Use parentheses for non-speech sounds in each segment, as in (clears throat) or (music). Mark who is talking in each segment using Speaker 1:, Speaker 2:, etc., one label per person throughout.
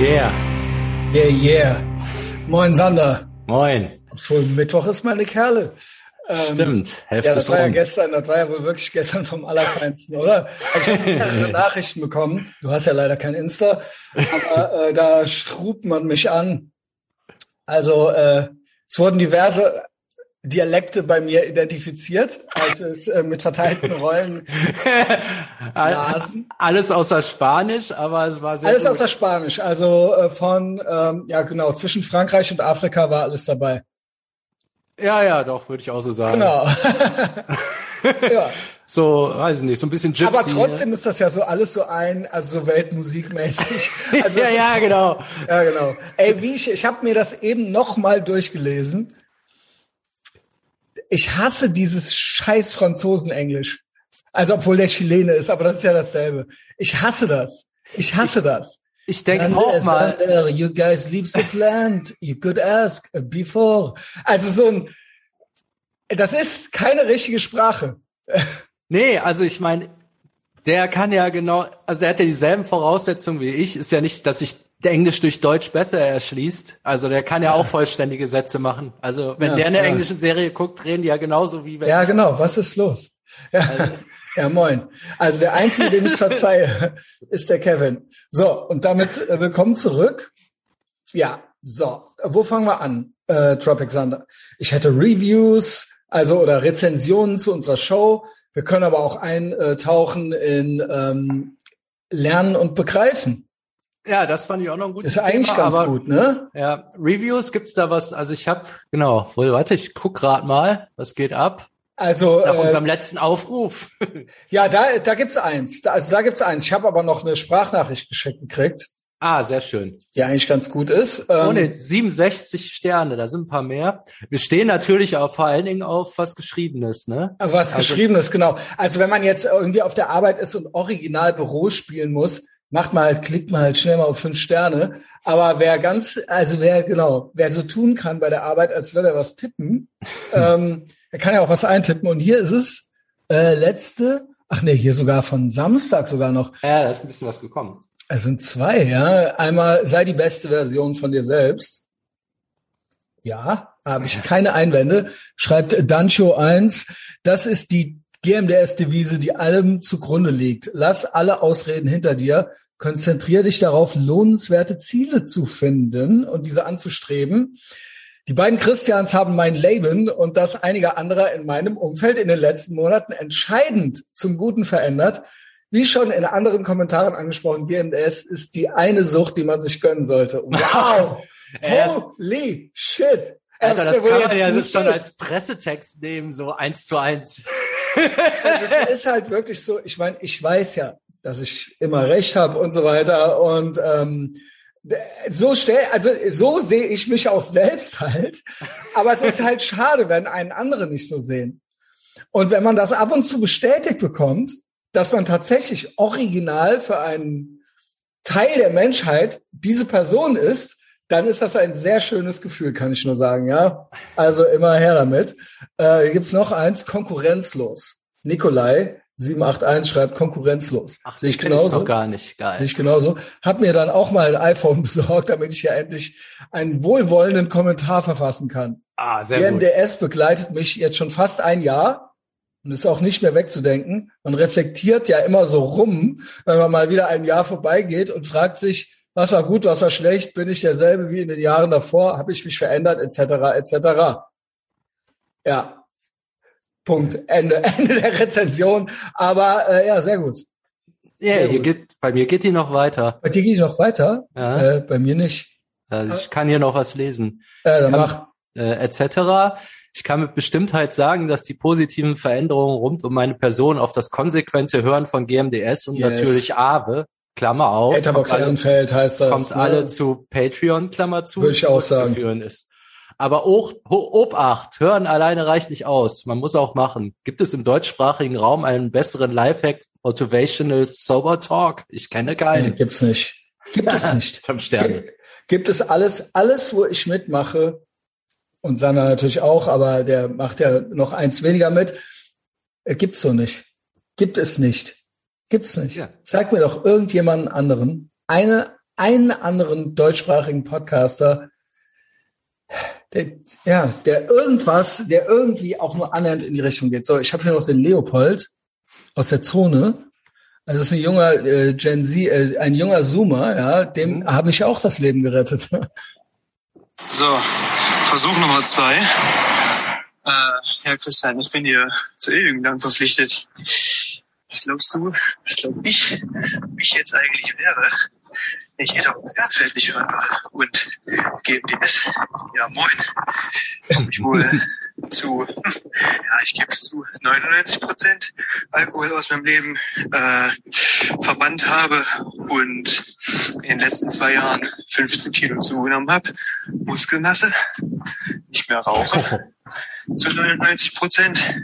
Speaker 1: Yeah.
Speaker 2: Yeah, yeah. Moin, Sander.
Speaker 1: Moin.
Speaker 2: Ob's wohl Mittwoch ist, meine Kerle.
Speaker 1: Ähm, Stimmt, Hälfte
Speaker 2: ja, das war ja
Speaker 1: rum.
Speaker 2: gestern, das war ja wohl wirklich gestern vom Allerfeinsten, oder? Also ich habe (laughs) mehrere Nachrichten bekommen. Du hast ja leider kein Insta, aber äh, da schrub man mich an. Also äh, es wurden diverse Dialekte bei mir identifiziert, also es äh, mit verteilten Rollen. (laughs) Nasen.
Speaker 1: Alles außer Spanisch, aber es war sehr
Speaker 2: Alles
Speaker 1: gut.
Speaker 2: außer Spanisch, also äh, von ähm, ja genau zwischen Frankreich und Afrika war alles dabei.
Speaker 1: Ja, ja, doch, würde ich auch so sagen.
Speaker 2: Genau. (laughs) ja.
Speaker 1: So, weiß ich nicht, so ein bisschen Gypsy.
Speaker 2: Aber trotzdem ist das ja so alles so ein, also so weltmusikmäßig. (laughs) Also
Speaker 1: ja, ja, genau.
Speaker 2: Ja, genau. Ey, wie ich, ich habe mir das eben noch mal durchgelesen. Ich hasse dieses scheiß Franzosen-Englisch. Also, obwohl der Chilene ist, aber das ist ja dasselbe. Ich hasse das. Ich hasse das.
Speaker 1: Ich denke
Speaker 2: Sander,
Speaker 1: auch mal.
Speaker 2: Sander, you guys leave the land. You could ask before. Also so ein, das ist keine richtige Sprache.
Speaker 1: Nee, also ich meine, der kann ja genau, also der hat ja dieselben Voraussetzungen wie ich. Ist ja nicht, dass sich der Englisch durch Deutsch besser erschließt. Also der kann ja auch vollständige Sätze machen. Also wenn
Speaker 2: Ja,
Speaker 1: der eine
Speaker 2: ja.
Speaker 1: englische Serie guckt, reden die ja genauso wie wenn
Speaker 2: Ja, genau. Was ist los? Ja, (laughs) ja moin. Also der Einzige, dem ich (laughs) verzeihe, ist der Kevin. So, und damit äh, willkommen zurück. Ja, so. Wo fangen wir an, äh, Tropic Thunder? Ich hätte Reviews, also oder Rezensionen zu unserer Show. Wir können aber auch eintauchen in ähm, Lernen und Begreifen.
Speaker 1: Ja, das fand ich auch noch ein gutes
Speaker 2: Ist eigentlich
Speaker 1: Thema,
Speaker 2: ganz
Speaker 1: aber
Speaker 2: gut, ne?
Speaker 1: Ja, Reviews gibt's da was? Also ich habe genau, wohl, warte, ich guck grad mal, was geht ab
Speaker 2: Also
Speaker 1: nach
Speaker 2: äh,
Speaker 1: unserem letzten Aufruf. (laughs)
Speaker 2: ja, da da gibt's eins. Da, also da gibt's eins. Ich habe aber noch eine Sprachnachricht geschickt gekriegt,
Speaker 1: ah, sehr schön.
Speaker 2: die eigentlich ganz gut ist. Ähm,
Speaker 1: Oh ne, 67 Sterne, da sind ein paar mehr. Wir stehen natürlich auch vor allen Dingen auf was Geschriebenes, ne?
Speaker 2: Was
Speaker 1: Also-
Speaker 2: geschriebenes, genau. Also wenn man jetzt irgendwie auf der Arbeit ist und original Büro spielen muss, macht man halt, klickt man halt schnell mal auf fünf Sterne. Aber wer ganz, also wer, genau, wer so tun kann bei der Arbeit, als würde er was tippen, (laughs) ähm, er kann ja auch was eintippen. Und hier ist es, äh, letzte, ach nee, hier sogar von Samstag sogar noch.
Speaker 1: Ja, da ist ein bisschen was gekommen.
Speaker 2: Es sind zwei, ja. Einmal sei die beste Version von dir selbst. Ja, habe ich (laughs) keine Einwände. Schreibt Dancho 1. Das ist die GMDS-Devise, die allem zugrunde liegt. Lass alle Ausreden hinter dir. Konzentrier dich darauf, lohnenswerte Ziele zu finden und diese anzustreben. Die beiden Christians haben mein Leben und das einiger anderer in meinem Umfeld in den letzten Monaten entscheidend zum Guten verändert. Wie schon in anderen Kommentaren angesprochen, GMDS ist die eine Sucht, die man sich gönnen sollte. (laughs) Wow! Holy shit!
Speaker 1: Alter, das kann man ja schon als Pressetext nehmen, so eins zu eins. (laughs)
Speaker 2: Also es ist halt wirklich so, ich meine, ich weiß ja, dass ich immer recht habe und so weiter. Und ähm, so stell, also so sehe ich mich auch selbst halt. Aber es ist halt schade, wenn einen andere nicht so sehen. Und wenn man das ab und zu bestätigt bekommt, dass man tatsächlich original für einen Teil der Menschheit diese Person ist, dann ist das ein sehr schönes Gefühl, kann ich nur sagen, ja. Also immer her damit. Äh, hier gibt's noch eins, konkurrenzlos. Nikolai 781 schreibt konkurrenzlos.
Speaker 1: Ach,
Speaker 2: Sehe ich genauso.
Speaker 1: noch gar nicht. Geil.
Speaker 2: Sehe ich genauso. Hab mir dann auch mal ein iPhone (laughs) besorgt, damit ich hier endlich einen wohlwollenden Kommentar verfassen kann.
Speaker 1: ah, sehr
Speaker 2: Der
Speaker 1: gut.
Speaker 2: MDS begleitet mich jetzt schon fast ein Jahr und ist auch nicht mehr wegzudenken. Man reflektiert ja immer so rum, wenn man mal wieder ein Jahr vorbeigeht und fragt sich, was war gut, was war schlecht, bin ich derselbe wie in den Jahren davor, habe ich mich verändert, etc., etc. Ja. Punkt. Ende, (laughs) Ende der Rezension. Aber äh, ja, sehr gut.
Speaker 1: Ja,
Speaker 2: sehr
Speaker 1: hier
Speaker 2: gut.
Speaker 1: geht, bei mir geht die noch weiter.
Speaker 2: Bei dir gehe ich noch weiter.
Speaker 1: Ja.
Speaker 2: Äh, bei mir nicht.
Speaker 1: Also ich kann hier noch was lesen.
Speaker 2: Äh, dann
Speaker 1: kann-
Speaker 2: mach.
Speaker 1: äh, etc. Ich kann mit Bestimmtheit sagen, dass die positiven Veränderungen rund um meine Person auf das konsequente Hören von GMDS und
Speaker 2: Yes.
Speaker 1: natürlich Awe, Klammer auf,
Speaker 2: Etherbox
Speaker 1: kommt alle,
Speaker 2: Ehrenfeld heißt das.
Speaker 1: kommt
Speaker 2: ne?
Speaker 1: alle zu Patreon, Klammer zu,
Speaker 2: Würde ich auch sagen.
Speaker 1: ist. Aber auch, Obacht, hören alleine reicht nicht aus. Man muss auch machen. Gibt es im deutschsprachigen Raum einen besseren Lifehack, Motivational Sober Talk? Ich kenne
Speaker 2: Nee,
Speaker 1: keinen.
Speaker 2: gibt's nicht. Gibt es (laughs) nicht.
Speaker 1: Fünf Sterne.
Speaker 2: Gibt, gibt es alles, alles, wo ich mitmache, und Sanna natürlich auch, aber der macht ja noch eins weniger mit, äh, gibt's so nicht. Gibt es nicht. Gibt's nicht.
Speaker 1: Ja.
Speaker 2: Zeig mir doch irgendjemanden anderen, eine einen anderen deutschsprachigen Podcaster, der, ja, der irgendwas, der irgendwie auch nur annähernd in die Richtung geht. So, ich habe hier noch den Leopold aus der Zone. Also das ist ein junger äh, Gen Z, äh, ein junger Zoomer, ja, dem mhm. habe ich auch das Leben gerettet.
Speaker 3: So, Versuch Nummer zwei. Äh, Herr Christian, ich bin dir zu ewigem Dank verpflichtet. Was glaubst du, was glaub ich, wie ich jetzt eigentlich wäre, wenn ich jeder Erdfeld nicht hören würde? Und GMDS, ja moin, ich wohl (laughs) zu, ja, ich gebe es zu, 99 Prozent Alkohol aus meinem Leben äh, verbannt habe und in den letzten zwei Jahren 15 Kilo zugenommen habe. Muskelmasse, nicht mehr rauche, (laughs) zu 99 Prozent.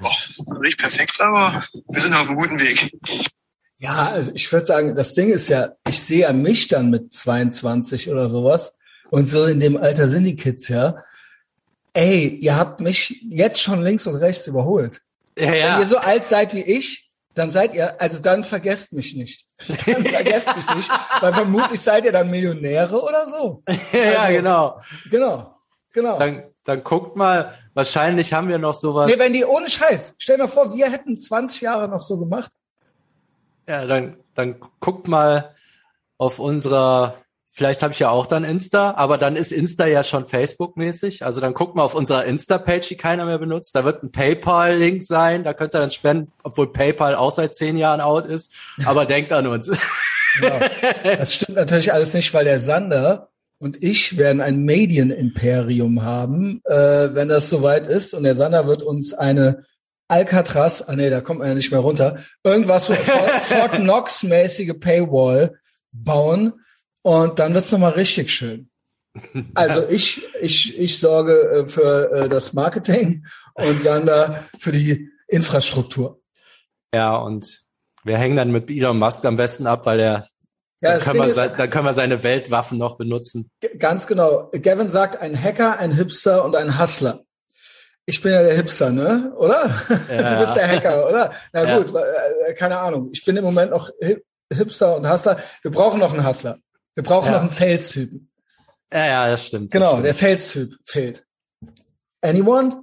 Speaker 3: Boah, nicht perfekt, aber wir sind auf einem guten Weg.
Speaker 2: Ja, also ich würde sagen, das Ding ist ja, ich sehe ja mich dann mit 22 oder sowas. Und so in dem Alter sind die Kids ja ey, ihr habt mich jetzt schon links und rechts überholt. Ja, ja. Wenn ihr so alt seid wie ich, dann seid ihr, also dann vergesst mich nicht. (laughs) Dann vergesst mich nicht, weil vermutlich seid ihr dann Millionäre oder so. (laughs)
Speaker 1: ja, also, genau.
Speaker 2: Genau, genau.
Speaker 1: Dann, dann guckt mal, wahrscheinlich haben wir noch sowas.
Speaker 2: Nee, wenn die ohne Scheiß, stell dir vor, wir hätten 20 Jahre noch so gemacht.
Speaker 1: Ja, dann, dann guckt mal auf unserer Vielleicht habe ich ja auch dann Insta, aber dann ist Insta ja schon Facebook-mäßig. Also dann guckt mal auf unserer Insta-Page, die keiner mehr benutzt. Da wird ein PayPal-Link sein. Da könnt ihr dann spenden, obwohl PayPal auch seit zehn Jahren out ist. Aber (laughs) denkt an uns.
Speaker 2: Genau. Das stimmt natürlich alles nicht, weil der Sander und ich werden ein Medienimperium haben, äh, wenn das soweit ist. Und der Sander wird uns eine Alcatraz, ah nee, da kommt man ja nicht mehr runter, irgendwas so (laughs) Fort Knox-mäßige Paywall bauen und dann wird's nochmal richtig schön. Also ich, ich, ich sorge äh, für äh, das Marketing und da für die Infrastruktur.
Speaker 1: Ja, und wir hängen dann mit Elon Musk am besten ab, weil er ja, dann, können wir, ist, dann können wir seine Weltwaffen noch benutzen.
Speaker 2: Ganz genau. Gavin sagt, ein Hacker, ein Hipster und ein Hustler. Ich bin ja der Hipster, ne? Oder? Ja. (laughs) Du bist der Hacker, oder? Na ja. gut, äh, keine Ahnung. Ich bin im Moment noch Hipster und Hustler. Wir brauchen noch einen Hustler. Wir brauchen ja. noch einen Sales-Typen.
Speaker 1: Ja, ja, das stimmt.
Speaker 2: Genau,
Speaker 1: das
Speaker 2: der Sales-Typ fehlt. Anyone?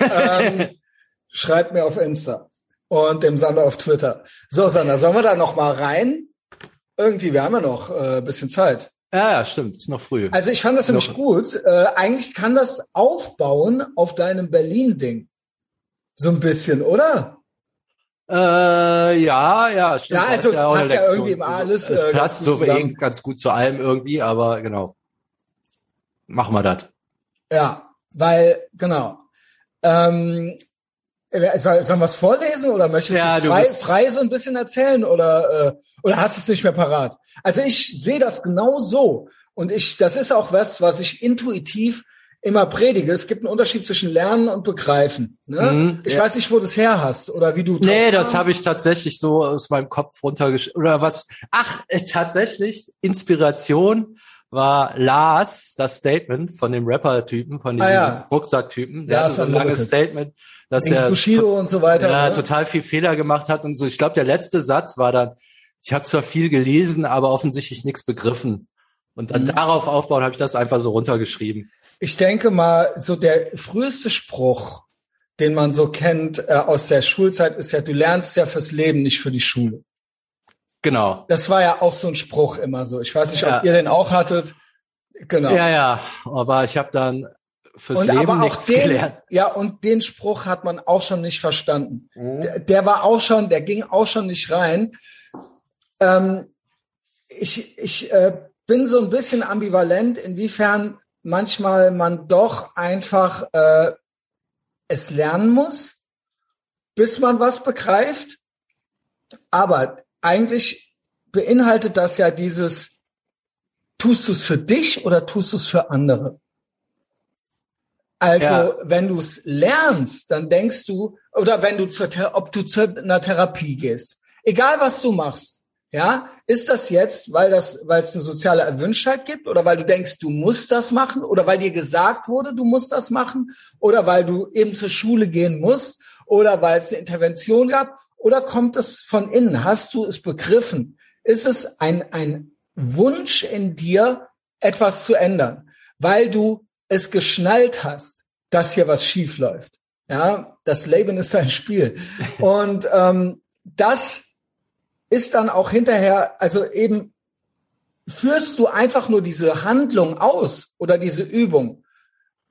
Speaker 2: ähm, (laughs) schreibt mir auf Insta und dem Sander auf Twitter. So, Sander, sollen wir da noch mal rein? Irgendwie, wir haben ja noch äh, bisschen Zeit.
Speaker 1: Ja, ja, stimmt, ist noch früh.
Speaker 2: Also ich fand das nämlich gut. Äh, eigentlich kann das aufbauen auf deinem Berlin-Ding. So ein bisschen, oder?
Speaker 1: Äh, ja, ja, stimmt.
Speaker 2: Ja, also es ja passt ja irgendwie immer alles.
Speaker 1: Es passt so eh ganz gut zu allem irgendwie, aber genau. Machen wir das.
Speaker 2: Ja, weil, genau. Ähm, äh, soll, sollen wir es vorlesen oder möchtest ja, du, frei, du frei so ein bisschen erzählen oder, äh, oder hast du es nicht mehr parat? Also ich sehe das genau so. Und ich, das ist auch was, was ich intuitiv immer predige, es gibt einen Unterschied zwischen Lernen und Begreifen. Ne? Mhm, ich ja. weiß nicht, wo du das her hast oder wie du.
Speaker 1: Nee, das habe ich tatsächlich so aus meinem Kopf runtergeschrieben. Oder was? Ach, äh, tatsächlich, Inspiration war Lars, das Statement von dem Rapper-Typen, von diesem ah, ja. Rucksack-Typen. Der ja, hatte so ein langes Statement, dass er
Speaker 2: Bushido und so weiter,
Speaker 1: ja, total viel Fehler gemacht hat und so. Ich glaube, der letzte Satz war dann, ich habe zwar viel gelesen, aber offensichtlich nichts begriffen. Und dann mhm. darauf aufbauen habe ich das einfach so runtergeschrieben.
Speaker 2: Ich denke mal, so der früheste Spruch, den man so kennt äh, aus der Schulzeit, ist ja, du lernst ja fürs Leben, nicht für die Schule.
Speaker 1: Genau.
Speaker 2: Das war ja auch so ein Spruch immer so. Ich weiß nicht, ob ja. ihr den auch hattet.
Speaker 1: Genau. Ja, ja. Aber ich habe dann fürs und Leben nichts
Speaker 2: den,
Speaker 1: gelernt.
Speaker 2: Ja, und den Spruch hat man auch schon nicht verstanden. Mhm. Der, der, war auch schon, der ging auch schon nicht rein. Ähm, ich ich äh, bin so ein bisschen ambivalent, inwiefern manchmal man doch einfach äh, es lernen muss, bis man was begreift. Aber eigentlich beinhaltet das ja dieses, tust du es für dich oder tust du es für andere? Also, ja. wenn du es lernst, dann denkst du, oder wenn du zur, ob du zu einer Therapie gehst, egal was du machst, ja, ist das jetzt, weil das, weil es eine soziale Erwünschtheit gibt oder weil du denkst, du musst das machen oder weil dir gesagt wurde, du musst das machen oder weil du eben zur Schule gehen musst oder weil es eine Intervention gab oder kommt es von innen? Hast du es begriffen? Ist es ein, ein, Wunsch in dir, etwas zu ändern, weil du es geschnallt hast, dass hier was schief läuft. Ja, das Leben ist ein Spiel. (laughs) Und ähm, das ist dann auch hinterher, also eben führst du einfach nur diese Handlung aus oder diese Übung?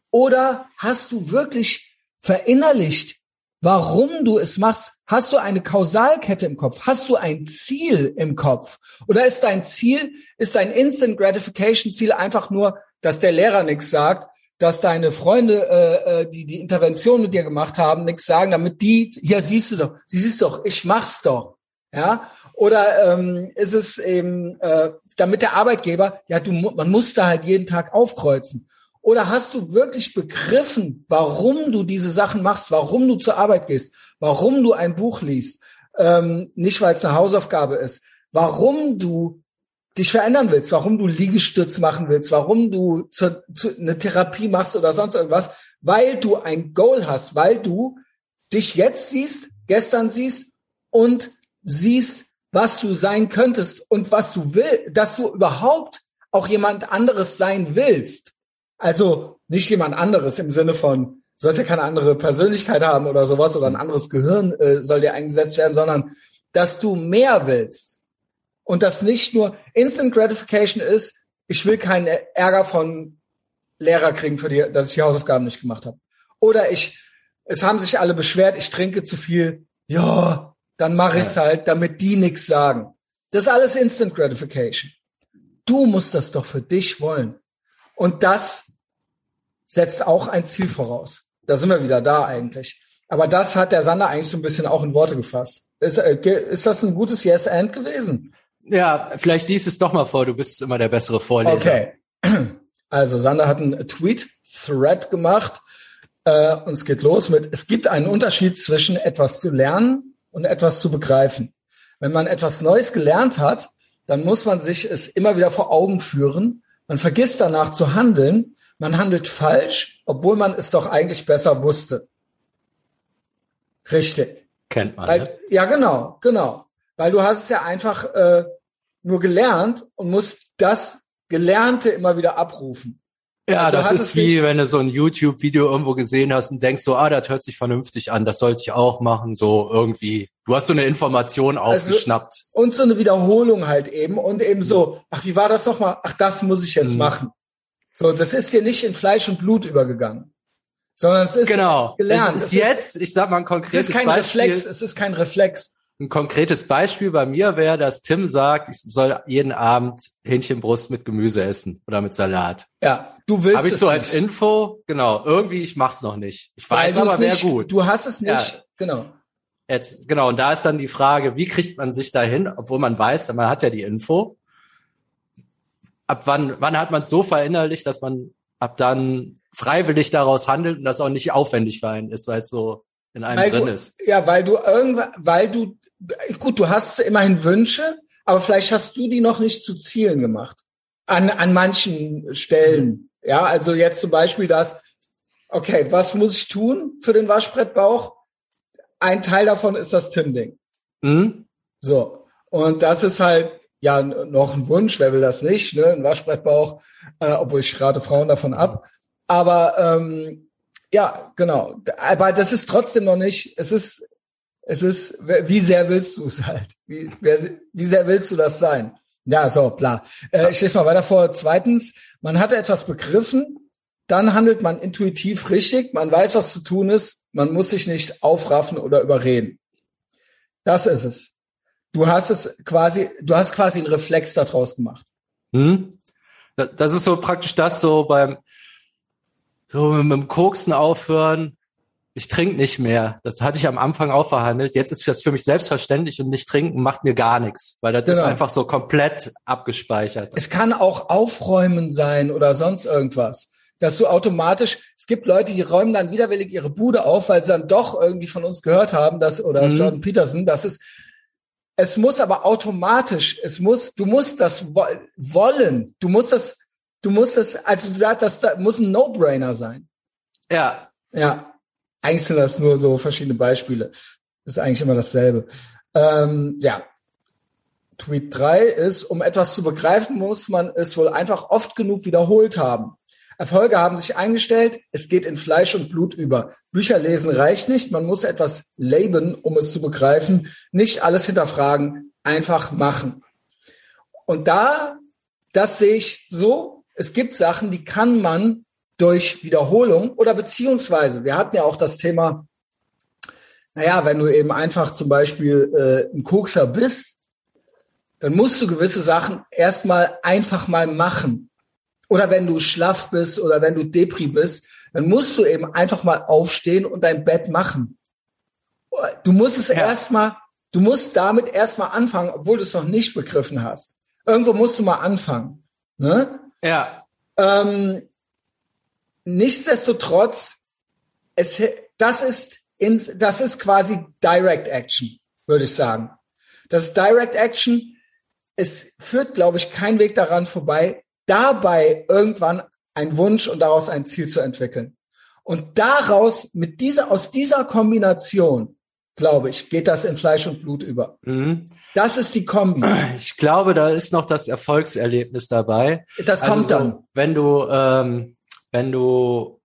Speaker 2: Oder hast du wirklich verinnerlicht, warum du es machst? Hast du eine Kausalkette im Kopf? Hast du ein Ziel im Kopf? Oder ist dein Ziel, ist dein Instant Gratification Ziel einfach nur, dass der Lehrer nichts sagt, dass deine Freunde, äh, äh die die Intervention mit dir gemacht haben, nichts sagen, damit die, ja siehst du doch, sie siehst doch, ich mach's doch, ja? Oder ähm, ist es eben, äh, damit der Arbeitgeber, ja, du, man muss da halt jeden Tag aufkreuzen. Oder hast du wirklich begriffen, warum du diese Sachen machst, warum du zur Arbeit gehst, warum du ein Buch liest? Ähm, nicht, weil es eine Hausaufgabe ist. Warum du dich verändern willst, warum du Liegestütz machen willst, warum du zu, zu, eine Therapie machst oder sonst irgendwas, weil du ein Goal hast, weil du dich jetzt siehst, gestern siehst und siehst, was du sein könntest und was du willst, dass du überhaupt auch jemand anderes sein willst. Also nicht jemand anderes im Sinne von, du sollst ja keine andere Persönlichkeit haben oder sowas oder ein anderes Gehirn äh, soll dir eingesetzt werden, sondern dass du mehr willst. Und das nicht nur Instant Gratification ist, ich will keinen Ärger von Lehrer kriegen für die, dass ich die Hausaufgaben nicht gemacht habe. Oder ich, es haben sich alle beschwert, ich trinke zu viel. Ja, dann mache ich es halt, damit die nichts sagen. Das ist alles Instant Gratification. Du musst das doch für dich wollen. Und das setzt auch ein Ziel voraus. Da sind wir wieder da eigentlich. Aber das hat der Sander eigentlich so ein bisschen auch in Worte gefasst. Ist, äh, ist das ein gutes Yes-And gewesen?
Speaker 1: Ja, vielleicht liest es doch mal vor, du bist immer der bessere Vorleser.
Speaker 2: Okay. (clears throat) Also Sander hat einen Tweet-Thread gemacht äh, und es geht los mit, es gibt einen Unterschied zwischen etwas zu lernen und etwas zu begreifen. Wenn man etwas Neues gelernt hat, dann muss man sich es immer wieder vor Augen führen. Man vergisst danach zu handeln. Man handelt falsch, obwohl man es doch eigentlich besser wusste. Richtig.
Speaker 1: Kennt man.
Speaker 2: Weil,
Speaker 1: ne?
Speaker 2: Ja, genau, genau. Weil du hast es ja einfach äh, nur gelernt und musst das Gelernte immer wieder abrufen.
Speaker 1: Ja,
Speaker 2: Also
Speaker 1: das ist
Speaker 2: es
Speaker 1: wie wenn du so ein YouTube-Video irgendwo gesehen hast und denkst so, ah, das hört sich vernünftig an, das sollte ich auch machen, so irgendwie. Du hast so eine Information
Speaker 2: Also-
Speaker 1: aufgeschnappt.
Speaker 2: Und so eine Wiederholung halt eben und eben so, ach, wie war das nochmal? Ach, das muss ich jetzt
Speaker 1: Mhm.
Speaker 2: machen. So, das ist dir nicht in Fleisch und Blut übergegangen, sondern es ist
Speaker 1: genau.
Speaker 2: gelernt.
Speaker 1: Es ist
Speaker 2: Es ist-
Speaker 1: jetzt, ich sag mal ein
Speaker 2: Es
Speaker 1: konkretes
Speaker 2: ist kein
Speaker 1: Beispiel.
Speaker 2: Reflex, es ist kein Reflex.
Speaker 1: Ein konkretes Beispiel bei mir wäre, dass Tim sagt, ich soll jeden Abend Hähnchenbrust mit Gemüse essen oder mit Salat.
Speaker 2: Ja, du willst
Speaker 1: Habe ich so als
Speaker 2: nicht,
Speaker 1: Info, genau, irgendwie, ich mach's noch nicht. Ich
Speaker 2: weil
Speaker 1: weiß
Speaker 2: es
Speaker 1: aber, wäre gut.
Speaker 2: Du hast es nicht,
Speaker 1: Ja.
Speaker 2: genau.
Speaker 1: Jetzt, genau, und da ist dann die Frage, wie kriegt man sich dahin, obwohl man weiß, man hat ja die Info. Ab wann, wann hat man es so verinnerlicht, dass man ab dann freiwillig daraus handelt und das auch nicht aufwendig für einen ist, weil es so in einem
Speaker 2: Weil
Speaker 1: drin
Speaker 2: du,
Speaker 1: ist.
Speaker 2: Ja, weil du irgendwann, weil du, gut, du hast immerhin Wünsche, aber vielleicht hast du die noch nicht zu Zielen gemacht. An, an manchen Stellen. Ja, also jetzt zum Beispiel das, okay, was muss ich tun für den Waschbrettbauch? Ein Teil davon ist das Tim-Ding.
Speaker 1: Hm?
Speaker 2: So. Und das ist halt, ja, noch ein Wunsch, wer will das nicht, ne? Ein Waschbrettbauch, äh, obwohl ich rate Frauen davon ab. Aber ähm, ja, genau. Aber das ist trotzdem noch nicht, es ist, es ist, wie sehr willst du es halt? Wie, wer, wie sehr willst du das sein? Ja, so, bla. Äh, ich lese mal weiter vor. Zweitens, man hat etwas begriffen, dann handelt man intuitiv richtig, man weiß, was zu tun ist, man muss sich nicht aufraffen oder überreden. Das ist es. Du hast es quasi, du hast quasi einen Reflex daraus gemacht.
Speaker 1: Hm? Da- Das ist so praktisch das so beim so mit dem Koksen aufhören. Ich trinke nicht mehr. Das hatte ich am Anfang auch verhandelt. Jetzt ist das für mich selbstverständlich und nicht trinken macht mir gar nichts, weil das ist
Speaker 2: Genau.
Speaker 1: einfach so komplett abgespeichert.
Speaker 2: Es kann auch Aufräumen sein oder sonst irgendwas. Dass du automatisch, es gibt Leute, die räumen dann widerwillig ihre Bude auf, weil sie dann doch irgendwie von uns gehört haben, dass, oder
Speaker 1: Mhm.
Speaker 2: Jordan Peterson, das ist, es muss aber automatisch, es muss, du musst das wo- wollen, du musst das, du musst das, also du sagst, das, das muss ein No-Brainer sein.
Speaker 1: Ja,
Speaker 2: Ja, eigentlich sind das nur so verschiedene Beispiele. Ist eigentlich immer dasselbe. Ähm, ja. Tweet 3 ist, um etwas zu begreifen, muss man es wohl einfach oft genug wiederholt haben. Erfolge haben sich eingestellt, es geht in Fleisch und Blut über. Bücher lesen reicht nicht, man muss etwas leben, um es zu begreifen. Nicht alles hinterfragen, einfach machen. Und da, das sehe ich so, es gibt Sachen, die kann man durch Wiederholung oder beziehungsweise, wir hatten ja auch das Thema, naja, wenn du eben einfach zum Beispiel äh, ein Kokser bist, dann musst du gewisse Sachen erstmal einfach mal machen. Oder wenn du schlaff bist oder wenn du Depri bist, dann musst du eben einfach mal aufstehen und dein Bett machen. Du musst es ja. erstmal, du musst damit erstmal anfangen, obwohl du es noch nicht begriffen hast. Irgendwo musst du mal anfangen. Ne?
Speaker 1: Ja.
Speaker 2: Ähm, nichtsdestotrotz, es, das ist ins, das ist quasi Direct Action, würde ich sagen. Das ist Direct Action. Es führt, glaube ich, kein Weg daran vorbei, dabei irgendwann einen Wunsch und daraus ein Ziel zu entwickeln. Und daraus, mit dieser, aus dieser Kombination, glaube ich, geht das in Fleisch und Blut über. Mhm. Das ist die Kombi.
Speaker 1: Ich glaube, da ist noch das Erfolgserlebnis dabei.
Speaker 2: Das also kommt so, dann.
Speaker 1: Wenn du, ähm, wenn du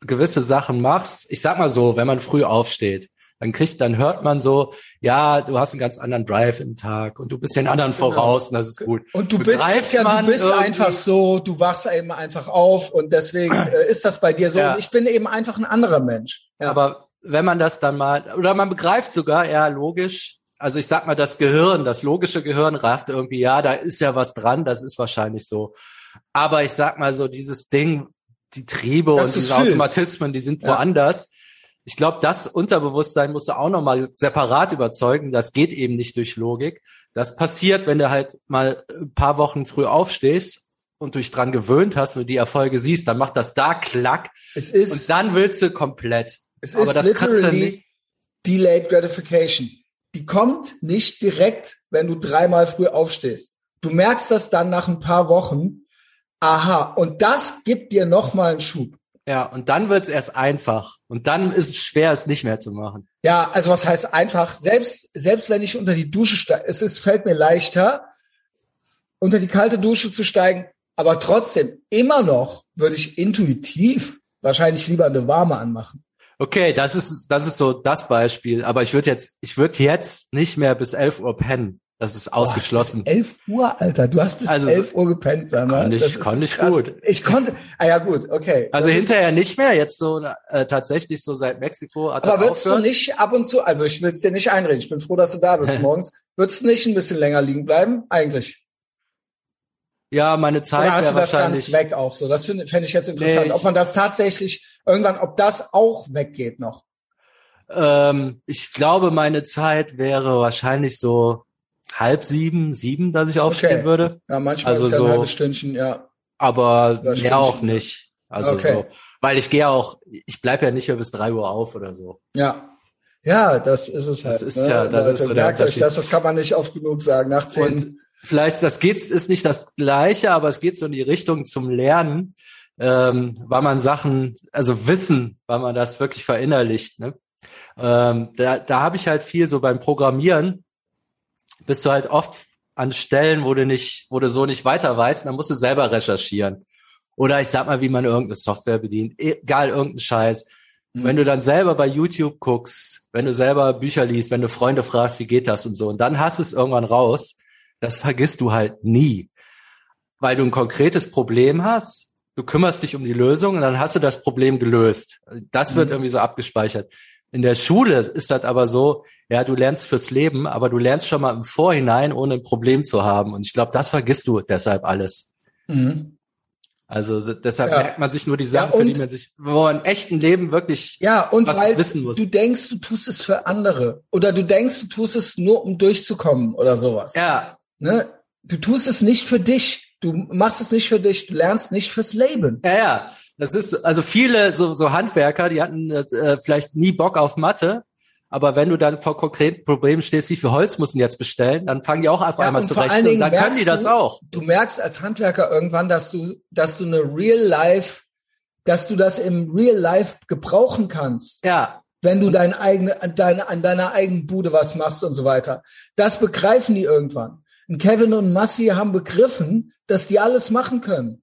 Speaker 1: gewisse Sachen machst, ich sag mal so, wenn man früh aufsteht, dann kriegt, dann hört man so, ja, du hast einen ganz anderen Drive im Tag und du bist den anderen genau. voraus und das ist gut.
Speaker 2: Und du Begreift bist ja, du bist einfach so, du wachst eben einfach auf und deswegen (clears throat) äh, ist das bei dir so. Ja. Und ich bin eben einfach ein anderer Mensch.
Speaker 1: Ja. Aber wenn man das dann mal, oder man begreift sogar, ja, logisch, also ich sag mal, das Gehirn, das logische Gehirn rafft irgendwie, ja, da ist ja was dran, das ist wahrscheinlich so. Aber ich sag mal so, dieses Ding, die Triebe und diese fühlst. Automatismen, die sind ja. woanders ich glaube, das Unterbewusstsein musst du auch nochmal separat überzeugen. Das geht eben nicht durch Logik. Das passiert, wenn du halt mal ein paar Wochen früh aufstehst und du dich dran gewöhnt hast und die Erfolge siehst, dann macht das da klack.
Speaker 2: Es ist,
Speaker 1: und dann willst du komplett.
Speaker 2: Es Aber ist das literally delayed gratification. Die kommt nicht direkt, wenn du dreimal früh aufstehst. Du merkst das dann nach ein paar Wochen. Aha. Und das gibt dir nochmal einen Schub.
Speaker 1: Ja, und dann wird's erst einfach. Und dann ist es schwer, es nicht mehr zu machen.
Speaker 2: Ja, also was heißt einfach? Selbst, selbst wenn ich unter die Dusche steige, es ist, fällt mir leichter, unter die kalte Dusche zu steigen. Aber trotzdem, immer noch würde ich intuitiv wahrscheinlich lieber eine warme anmachen.
Speaker 1: Okay, das ist, das ist so das Beispiel. Aber ich würde jetzt, ich würde jetzt nicht mehr bis 11 Uhr pennen. Das ist ausgeschlossen.
Speaker 2: Boah, 11 Uhr, Alter. Du hast bis also, 11 Uhr gepennt,
Speaker 1: mal. Konnte ich, konnte ich gut.
Speaker 2: Ich konnte, ah ja gut, okay.
Speaker 1: Also das hinterher ist, nicht mehr, jetzt so äh, tatsächlich so seit Mexiko.
Speaker 2: Hat aber würdest du nicht ab und zu, also ich will es dir nicht einreden, ich bin froh, dass du da bist (laughs) morgens, würdest du nicht ein bisschen länger liegen bleiben? Eigentlich.
Speaker 1: Ja, meine Zeit wäre wahrscheinlich.
Speaker 2: das ganz weg auch so? Das fände fänd ich jetzt interessant, nee, ob man das tatsächlich irgendwann, ob das auch weggeht noch.
Speaker 1: Ähm, ich glaube, meine Zeit wäre wahrscheinlich so halb sieben, sieben, dass ich aufstehen okay. würde.
Speaker 2: Ja, manchmal also ist ja so, ein halbes Stündchen, ja.
Speaker 1: Aber mehr auch nicht. Also okay. so, weil ich gehe auch, ich bleib ja nicht mehr bis drei Uhr auf oder so.
Speaker 2: Ja. Ja, das ist es halt.
Speaker 1: Das ist ne? ja, das ist so der
Speaker 2: euch das, das kann man nicht oft genug sagen. Nach zehn. Und
Speaker 1: vielleicht, das geht, ist nicht das Gleiche, aber es geht so in die Richtung zum Lernen, ähm, weil man Sachen, also Wissen, weil man das wirklich verinnerlicht. Ne? Ähm, da, da habe ich halt viel so beim Programmieren bist du halt oft an Stellen, wo du nicht, wo du so nicht weiter weißt, dann musst du selber recherchieren. Oder ich sag mal, wie man irgendeine Software bedient, egal irgendein Scheiß. Mhm. Wenn du dann selber bei YouTube guckst, wenn du selber Bücher liest, wenn du Freunde fragst, wie geht das und so, und dann hast du es irgendwann raus, das vergisst du halt nie. Weil du ein konkretes Problem hast, du kümmerst dich um die Lösung und dann hast du das Problem gelöst. Das wird mhm. irgendwie so abgespeichert. In der Schule ist das aber so, ja, du lernst fürs Leben, aber du lernst schon mal im Vorhinein, ohne ein Problem zu haben. Und ich glaube, das vergisst du deshalb alles. Mhm. Also deshalb ja. merkt man sich nur die Sachen, ja, für die man sich, wo man im echten Leben wirklich
Speaker 2: ja, und was wissen muss. Du denkst, du tust es für andere. Oder du denkst, du tust es nur, um durchzukommen oder sowas.
Speaker 1: Ja.
Speaker 2: Ne? Du tust es nicht für dich. Du machst es nicht für dich. Du lernst nicht fürs Leben.
Speaker 1: Ja, ja. Das ist, also viele so, so Handwerker, die hatten äh, vielleicht nie Bock auf Mathe, aber wenn du dann vor konkreten Problemen stehst, wie viel Holz müssen jetzt bestellen, dann fangen die auch auf ja, einmal zu rechnen und dann können die das
Speaker 2: du,
Speaker 1: auch.
Speaker 2: Du merkst als Handwerker irgendwann, dass du, dass du eine Real Life, dass du das im Real Life gebrauchen kannst.
Speaker 1: Ja.
Speaker 2: Wenn du dein eigene, an, deine, an deiner eigenen Bude was machst und so weiter. Das begreifen die irgendwann. Ein Kevin und Massi haben begriffen, dass die alles machen können.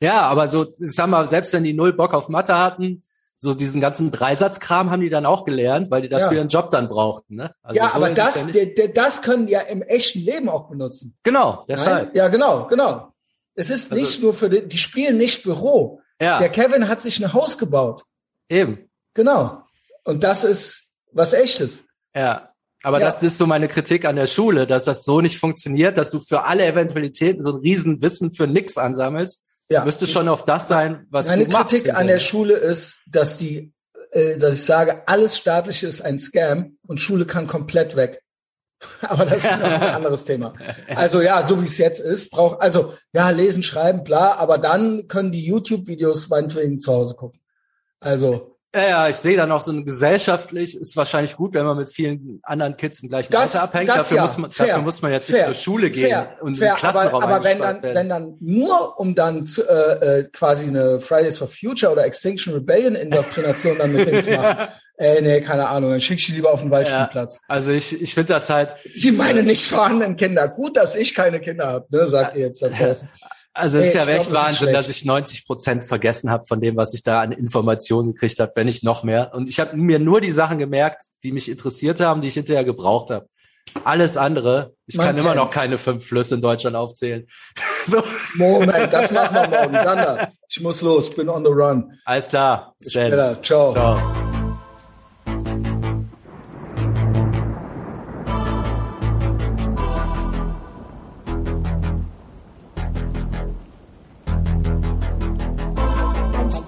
Speaker 1: Ja, aber so, ich sag mal, selbst wenn die null Bock auf Mathe hatten, so diesen ganzen Dreisatzkram haben die dann auch gelernt, weil die das
Speaker 2: Ja.
Speaker 1: für ihren Job dann brauchten. Ne? Also
Speaker 2: ja,
Speaker 1: so
Speaker 2: aber das,
Speaker 1: ja
Speaker 2: der, das können die ja im echten Leben auch benutzen.
Speaker 1: genau, deshalb.
Speaker 2: Nein? Ja, genau, genau. Es ist
Speaker 1: Also-
Speaker 2: nicht nur für die, die spielen nicht Büro.
Speaker 1: Ja,
Speaker 2: Der Kevin hat sich ein Haus gebaut.
Speaker 1: eben.
Speaker 2: Genau. Und das ist was echtes.
Speaker 1: Ja. Aber
Speaker 2: Ja.
Speaker 1: das ist so meine Kritik an der Schule, dass das so nicht funktioniert, dass du für alle Eventualitäten so ein Riesenwissen für nix ansammelst.
Speaker 2: Ja.
Speaker 1: Müsste schon auf das sein, was
Speaker 2: Meine
Speaker 1: du machst.
Speaker 2: Kritik an der Schule ist, dass die, äh, dass ich sage, alles staatliche ist ein Scam und Schule kann komplett weg. (laughs) Aber das ist noch ein anderes Thema. Also ja, so wie es jetzt ist, braucht also ja lesen, schreiben, bla. Aber dann können die YouTube-Videos meinetwegen zu Hause gucken. Also
Speaker 1: Ja, ja, ich sehe dann auch so ein gesellschaftlich, ist wahrscheinlich gut, wenn man mit vielen anderen Kids im gleichen
Speaker 2: Das-
Speaker 1: Alter abhängt.
Speaker 2: das
Speaker 1: Dafür,
Speaker 2: ja,
Speaker 1: muss man,
Speaker 2: fair,
Speaker 1: dafür muss man jetzt
Speaker 2: fair,
Speaker 1: nicht zur Schule gehen
Speaker 2: fair,
Speaker 1: und
Speaker 2: fair,
Speaker 1: im Klassenraum
Speaker 2: aber, aber wenn dann,
Speaker 1: werden.
Speaker 2: wenn dann nur um dann zu, äh, äh, quasi eine Fridays for Future oder Extinction Rebellion Indoktrination dann mit denen zu machen, ey, (laughs) nee, keine Ahnung, dann schick ich die lieber auf den Waldspielplatz.
Speaker 1: Also ich, ich finde das halt,
Speaker 2: Die meine nicht vorhandenen Kinder. Gut, dass ich keine Kinder habe, ne, sagt ihr jetzt da draußen. (laughs)
Speaker 1: also es ist ja
Speaker 2: glaub,
Speaker 1: echt Wahnsinn, dass ich 90 Prozent vergessen habe von dem, was ich da an Informationen gekriegt habe, wenn nicht noch mehr. Und ich habe mir nur die Sachen gemerkt, die mich interessiert haben, die ich hinterher gebraucht habe. Alles andere, ich
Speaker 2: Man
Speaker 1: kann immer noch keine fünf Flüsse in Deutschland aufzählen. (laughs) so,
Speaker 2: Moment, das machen wir morgen. Sander, ich muss los, bin on the run.
Speaker 1: alles klar. Bis
Speaker 2: später. Ciao.
Speaker 1: Ciao.